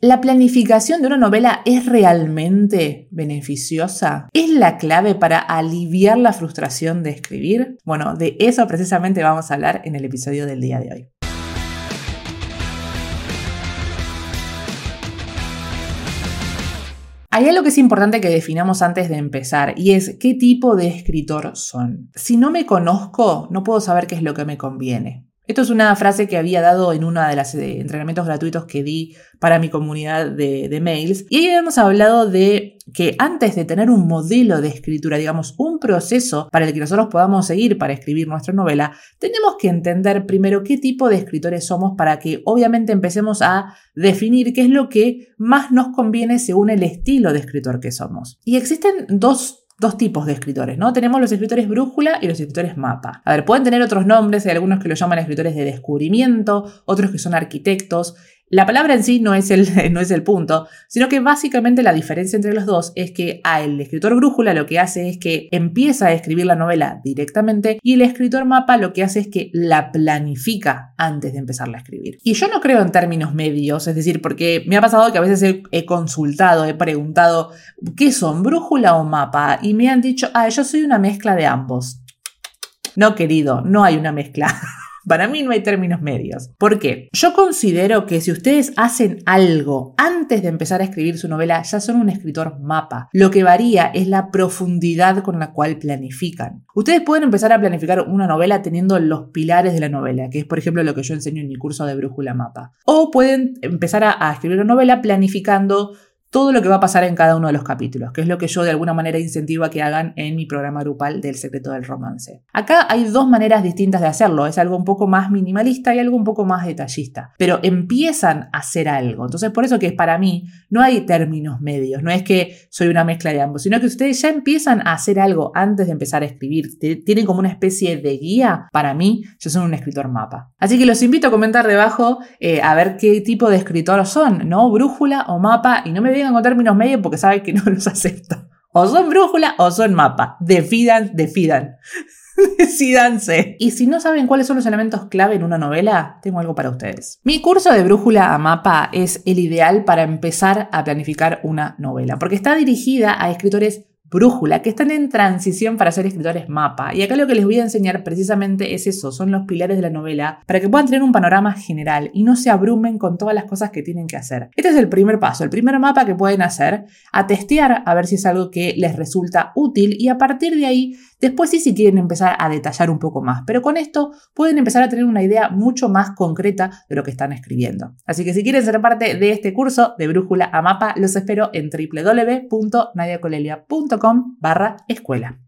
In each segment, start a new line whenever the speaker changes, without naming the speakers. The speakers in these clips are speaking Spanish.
¿La planificación de una novela es realmente beneficiosa? ¿Es la clave para aliviar la frustración de escribir? Bueno, de eso precisamente vamos a hablar en el episodio del día de hoy. Hay algo que es importante que definamos antes de empezar y es qué tipo de escritor son. Si no me conozco, no puedo saber qué es lo que me conviene. Esto es una frase que había dado en uno de los eh, entrenamientos gratuitos que di para mi comunidad de, mails. Y ahí hemos hablado de que antes de tener un modelo de escritura, digamos, un proceso para el que nosotros podamos seguir para escribir nuestra novela, tenemos que entender primero qué tipo de escritores somos para que obviamente empecemos a definir qué es lo que más nos conviene según el estilo de escritor que somos. Y existen dos dos tipos de escritores, ¿no? Tenemos los escritores brújula y los escritores mapa. A ver, pueden tener otros nombres, hay algunos que lo llaman escritores de descubrimiento, otros que son arquitectos. La palabra en sí no es, el, no es el punto, sino que básicamente la diferencia entre los dos es que a el escritor brújula lo que hace es que empieza a escribir la novela directamente y el escritor mapa lo que hace es que la planifica antes de empezarla a escribir. Y yo no creo en términos medios, es decir, porque me ha pasado que a veces he, he consultado, he preguntado, ¿qué son, brújula o mapa? Y me han dicho, ah, yo soy una mezcla de ambos. No, querido, no hay una mezcla. Para mí no hay términos medios. ¿Por qué? Yo considero que si ustedes hacen algo antes de empezar a escribir su novela, ya son un escritor mapa. Lo que varía es la profundidad con la cual planifican. Ustedes pueden empezar a planificar una novela teniendo los pilares de la novela, que es por ejemplo lo que yo enseño en mi curso de Brújula Mapa. O pueden empezar a, a escribir una novela planificando todo lo que va a pasar en cada uno de los capítulos, que es lo que yo de alguna manera incentivo a que hagan en mi programa grupal del secreto del romance. Acá hay dos maneras distintas de hacerlo, es algo un poco más minimalista y algo un poco más detallista, pero empiezan a hacer algo. Entonces, por eso que para mí no hay términos medios, no es que soy una mezcla de ambos, sino que ustedes ya empiezan a hacer algo antes de empezar a escribir, tienen como una especie de guía, para mí, yo soy un escritor mapa. Así que los invito a comentar debajo eh, a ver qué tipo de escritor son, ¿no? Brújula o mapa, y no me con términos medios porque saben que no los acepto. O son brújula o son mapa. Defidan, defidan. Decidanse. Y si no saben cuáles son los elementos clave en una novela, tengo algo para ustedes. Mi curso de brújula a mapa es el ideal para empezar a planificar una novela, porque está dirigida a escritores brújula, que están en transición para ser escritores mapa. Y acá lo que les voy a enseñar precisamente es eso, son los pilares de la novela, para que puedan tener un panorama general y no se abrumen con todas las cosas que tienen que hacer. Este es el primer paso, el primer mapa que pueden hacer, a testear a ver si es algo que les resulta útil y a partir de ahí Después sí, si quieren empezar a detallar un poco más, pero con esto pueden empezar a tener una idea mucho más concreta de lo que están escribiendo. Así que si quieren ser parte de este curso de Brújula a Mapa, los espero en www.nadiacolelia.com barra escuela.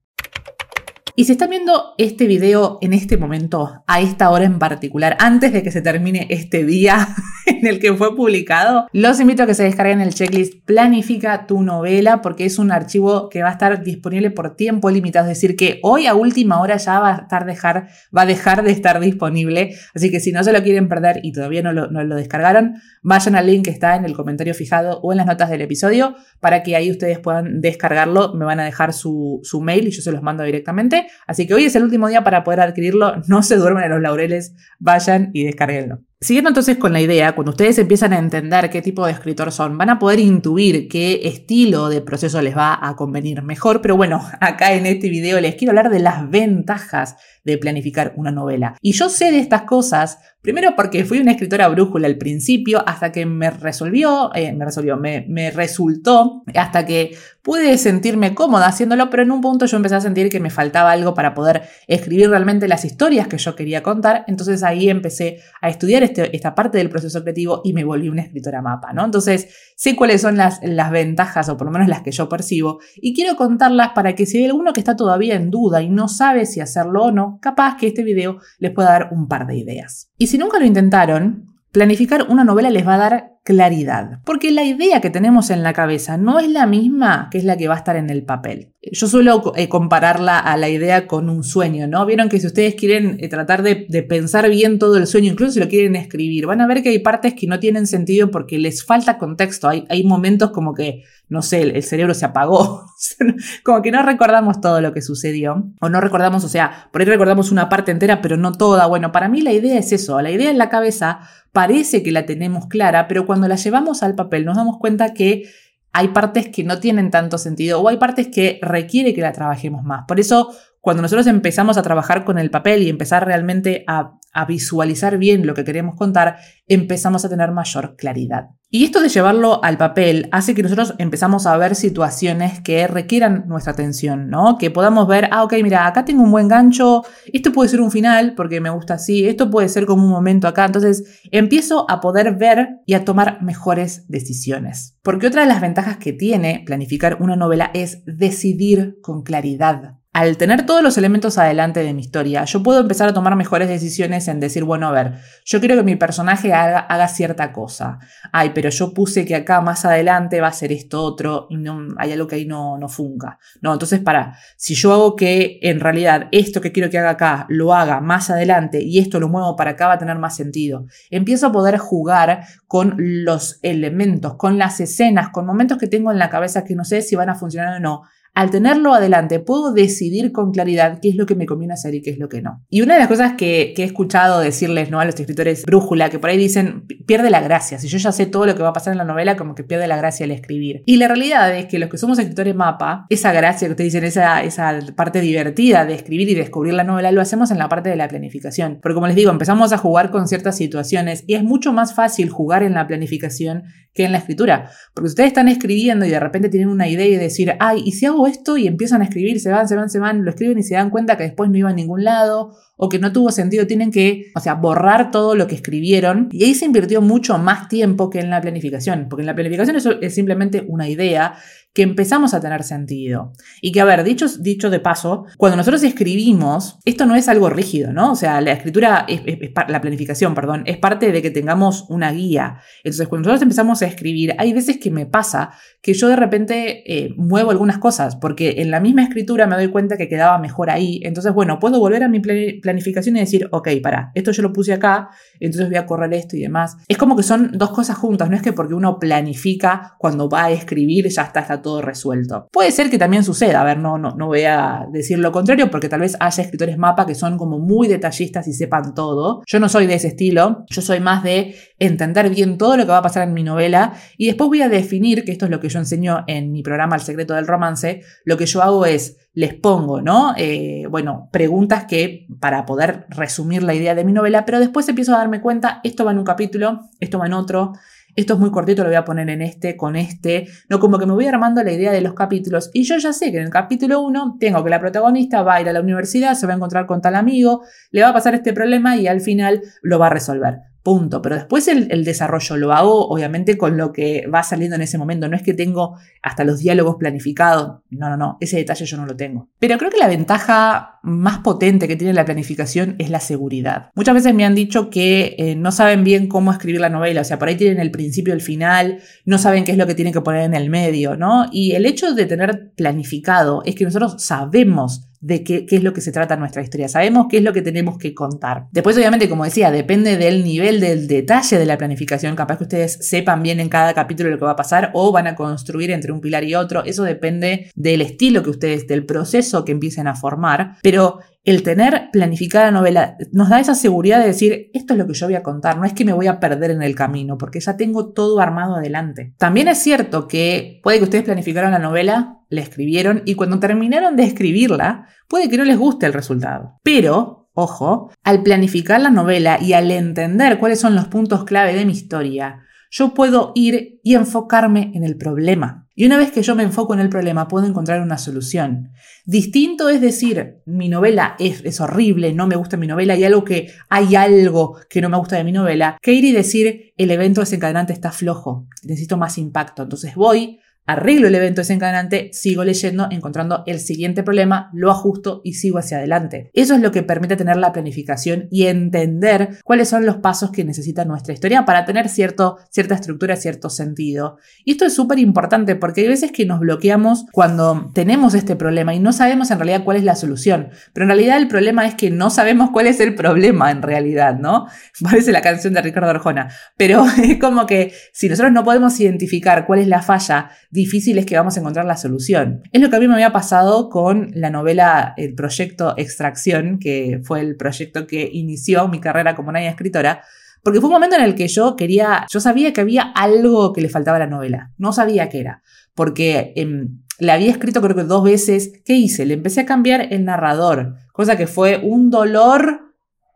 Y si están viendo este video en este momento, a esta hora en particular, antes de que se termine este día en el que fue publicado, los invito a que se descarguen el checklist Planifica tu novela porque es un archivo que va a estar disponible por tiempo limitado, es decir, que hoy a última hora ya va a, estar dejar, va a dejar de estar disponible, así que si no se lo quieren perder y todavía no lo, descargaron, vayan al link que está en el comentario fijado o en las notas del episodio para que ahí ustedes puedan descargarlo, me van a dejar su mail y yo se los mando directamente. Así que hoy es el último día para poder adquirirlo. No se duermen en los laureles, vayan y descarguenlo. Siguiendo entonces con la idea, cuando ustedes empiezan a entender qué tipo de escritor son, van a poder intuir qué estilo de proceso les va a convenir mejor. Pero bueno, acá en este video les quiero hablar de las ventajas de planificar una novela. Y yo sé de estas cosas, primero porque fui una escritora brújula al principio, hasta que me resolvió, eh, me resolvió, me, resultó, hasta que pude sentirme cómoda haciéndolo, pero en un punto yo empecé a sentir que me faltaba algo para poder escribir realmente las historias que yo quería contar. Entonces ahí empecé a estudiar este, esta parte del proceso creativo y me volví una escritora mapa, ¿no? Entonces sé cuáles son las, las ventajas, o por lo menos las que yo percibo, y quiero contarlas para que si hay alguno que está todavía en duda y no sabe si hacerlo o no, capaz que este video les pueda dar un par de ideas. Y si nunca lo intentaron, planificar una novela les va a dar claridad, porque la idea que tenemos en la cabeza no es la misma que es la que va a estar en el papel. Yo suelo eh, compararla a la idea con un sueño, ¿no? Vieron que si ustedes quieren eh, tratar de, pensar bien todo el sueño, incluso si lo quieren escribir, van a ver que hay partes que no tienen sentido porque les falta contexto. Hay, hay momentos como que, no sé, el, cerebro se apagó, como que no recordamos todo lo que sucedió, o no recordamos, o sea, por ahí recordamos una parte entera, pero no toda. Bueno, para mí la idea es eso, la idea en la cabeza parece que la tenemos clara, pero cuando la llevamos al papel nos damos cuenta que hay partes que no tienen tanto sentido o hay partes que requiere que la trabajemos más. Por eso, cuando nosotros empezamos a trabajar con el papel y empezar realmente a, a visualizar bien lo que queremos contar, empezamos a tener mayor claridad. Y esto de llevarlo al papel hace que nosotros empezamos a ver situaciones que requieran nuestra atención, ¿no? Que podamos ver, ah, ok, mira, acá tengo un buen gancho, esto puede ser un final porque me gusta así, esto puede ser como un momento acá. Entonces empiezo a poder ver y a tomar mejores decisiones. Porque otra de las ventajas que tiene planificar una novela es decidir con claridad. Al tener todos los elementos adelante de mi historia, yo puedo empezar a tomar mejores decisiones en decir, bueno, a ver, yo quiero que mi personaje haga, cierta cosa. Ay, pero yo puse que acá más adelante va a ser esto otro y no, hay algo que ahí no, no funca. No, entonces para, si yo hago que en realidad esto que quiero que haga acá lo haga más adelante y esto lo muevo para acá va a tener más sentido. Empiezo a poder jugar con los elementos, con las escenas, con momentos que tengo en la cabeza que no sé si van a funcionar o no al tenerlo adelante, puedo decidir con claridad qué es lo que me conviene hacer y qué es lo que no. Y una de las cosas que, he escuchado decirles ¿no? a los escritores brújula, que por ahí dicen, pierde la gracia. Si yo ya sé todo lo que va a pasar en la novela, como que pierde la gracia al escribir. Y la realidad es que los que somos escritores mapa, esa gracia que ustedes dicen, esa, esa parte divertida de escribir y descubrir la novela, lo hacemos en la parte de la planificación. Porque como les digo, empezamos a jugar con ciertas situaciones y es mucho más fácil jugar en la planificación que en la escritura. Porque ustedes están escribiendo y de repente tienen una idea y decir, ay, ¿y si hago esto? Y empiezan a escribir, se van, se van, se van, lo escriben y se dan cuenta que después no iba a ningún lado o que no tuvo sentido, tienen que, o sea, borrar todo lo que escribieron. Y ahí se invirtió mucho más tiempo que en la planificación, porque en la planificación eso es simplemente una idea que empezamos a tener sentido. Y que, a ver, dicho, dicho de paso, cuando nosotros escribimos, esto no es algo rígido, ¿no? O sea, la escritura, es, la planificación, perdón, es parte de que tengamos una guía. Entonces, cuando nosotros empezamos a escribir, hay veces que me pasa que yo de repente eh, muevo algunas cosas, porque en la misma escritura me doy cuenta que quedaba mejor ahí. Entonces, bueno, puedo volver a mi planificación y decir, ok, para, esto yo lo puse acá, entonces voy a correr esto y demás. Es como que son dos cosas juntas, no es que porque uno planifica cuando va a escribir ya está, está todo resuelto. Puede ser que también suceda, a ver, no, no, no voy a decir lo contrario porque tal vez haya escritores mapa que son como muy detallistas y sepan todo. Yo no soy de ese estilo, yo soy más de entender bien todo lo que va a pasar en mi novela y después voy a definir, que esto es lo que yo enseño en mi programa El secreto del romance, lo que yo hago es les pongo, ¿no? Eh, bueno, preguntas que para poder resumir la idea de mi novela, pero después empiezo a darme cuenta, esto va en un capítulo, esto va en otro, esto es muy cortito, lo voy a poner en este, con este, no como que me voy armando la idea de los capítulos y yo ya sé que en el capítulo 1 tengo que la protagonista va a ir a la universidad, se va a encontrar con tal amigo, le va a pasar este problema y al final lo va a resolver. Punto. Pero después el, desarrollo lo hago, obviamente, con lo que va saliendo en ese momento. No es que tengo hasta los diálogos planificados. No, no, no. Ese detalle yo no lo tengo. Pero creo que la ventaja más potente que tiene la planificación es la seguridad. Muchas veces me han dicho que eh, no saben bien cómo escribir la novela. O sea, por ahí tienen el principio, el final, no saben qué es lo que tienen que poner en el medio, ¿no? Y el hecho de tener planificado es que nosotros sabemos de qué, qué, es lo que se trata nuestra historia. Sabemos qué es lo que tenemos que contar. Después, obviamente, como decía, depende del nivel, del detalle de la planificación. Capaz que ustedes sepan bien en cada capítulo lo que va a pasar o van a construir entre un pilar y otro. Eso depende del estilo que ustedes, del proceso que empiecen a formar. Pero el tener planificada la novela nos da esa seguridad de decir, esto es lo que yo voy a contar, no es que me voy a perder en el camino, porque ya tengo todo armado adelante. También es cierto que puede que ustedes planificaron la novela, la escribieron y cuando terminaron de escribirla, puede que no les guste el resultado. Pero, ojo, al planificar la novela y al entender cuáles son los puntos clave de mi historia, yo puedo ir y enfocarme en el problema. Y una vez que yo me enfoco en el problema, puedo encontrar una solución. Distinto es decir, mi novela es, horrible, no me gusta mi novela, y algo que hay algo que no me gusta de mi novela, que ir y decir, el evento desencadenante está flojo, necesito más impacto. Entonces voy, arreglo el evento desencadenante, sigo leyendo, encontrando el siguiente problema, lo ajusto y sigo hacia adelante. Eso es lo que permite tener la planificación y entender cuáles son los pasos que necesita nuestra historia para tener cierto, cierta estructura, cierto sentido. Y esto es súper importante porque hay veces que nos bloqueamos cuando tenemos este problema y no sabemos en realidad cuál es la solución. Pero en realidad el problema es que no sabemos cuál es el problema en realidad, ¿no? Parece la canción de Ricardo Arjona. Pero es como que si nosotros no podemos identificar cuál es la falla, difícil es que vamos a encontrar la solución. Es lo que a mí me había pasado con la novela, el proyecto Extracción, que fue el proyecto que inició mi carrera como una escritora, Porque fue un momento en el que yo quería, yo sabía que había algo que le faltaba a la novela, no sabía qué era, porque em, le había escrito creo que dos veces, ¿qué hice? Le empecé a cambiar el narrador, cosa que fue un dolor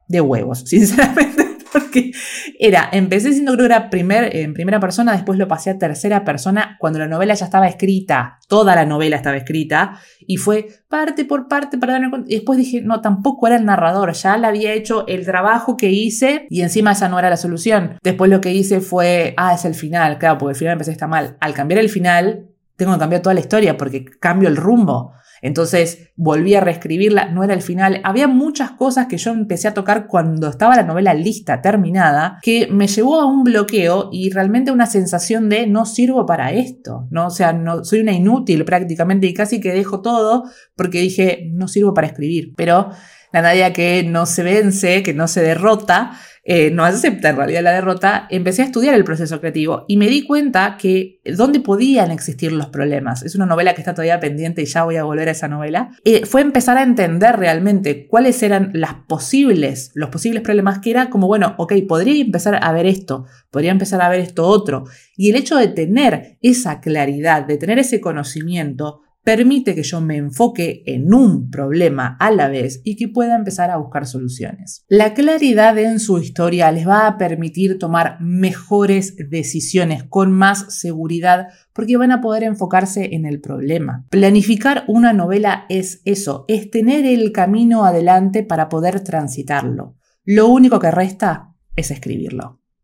de huevos, sinceramente porque era, empecé siendo creo que era primer, en primera persona, después lo pasé a tercera persona cuando la novela ya estaba escrita, toda la novela estaba escrita, y fue parte por parte para. Y después dije, no, tampoco era el narrador, ya le había hecho el trabajo que hice y encima esa no era la solución. Después lo que hice fue, ah, es el final, claro, porque el final empecé está mal. Al cambiar el final, tengo que cambiar toda la historia porque cambio el rumbo. Entonces volví a reescribirla, no era el final. Había muchas cosas que yo empecé a tocar cuando estaba la novela lista, terminada, que me llevó a un bloqueo y realmente una sensación de no sirvo para esto, ¿no? O sea, no, soy una inútil prácticamente y casi que dejo todo porque dije no sirvo para escribir. Pero la Nadia que no se vence, que no se derrota, eh, no acepta en realidad la derrota, empecé a estudiar el proceso creativo y me di cuenta que dónde podían existir los problemas. Es una novela que está todavía pendiente y ya voy a volver a esa novela. Eh, fue empezar a entender realmente cuáles eran las posibles, los posibles problemas que era como, bueno, ok, podría empezar a ver esto, podría empezar a ver esto otro. Y el hecho de tener esa claridad, de tener ese conocimiento, permite que yo me enfoque en un problema a la vez y que pueda empezar a buscar soluciones. La claridad en su historia les va a permitir tomar mejores decisiones con más seguridad porque van a poder enfocarse en el problema. Planificar una novela es eso, es tener el camino adelante para poder transitarlo. Lo único que resta es escribirlo.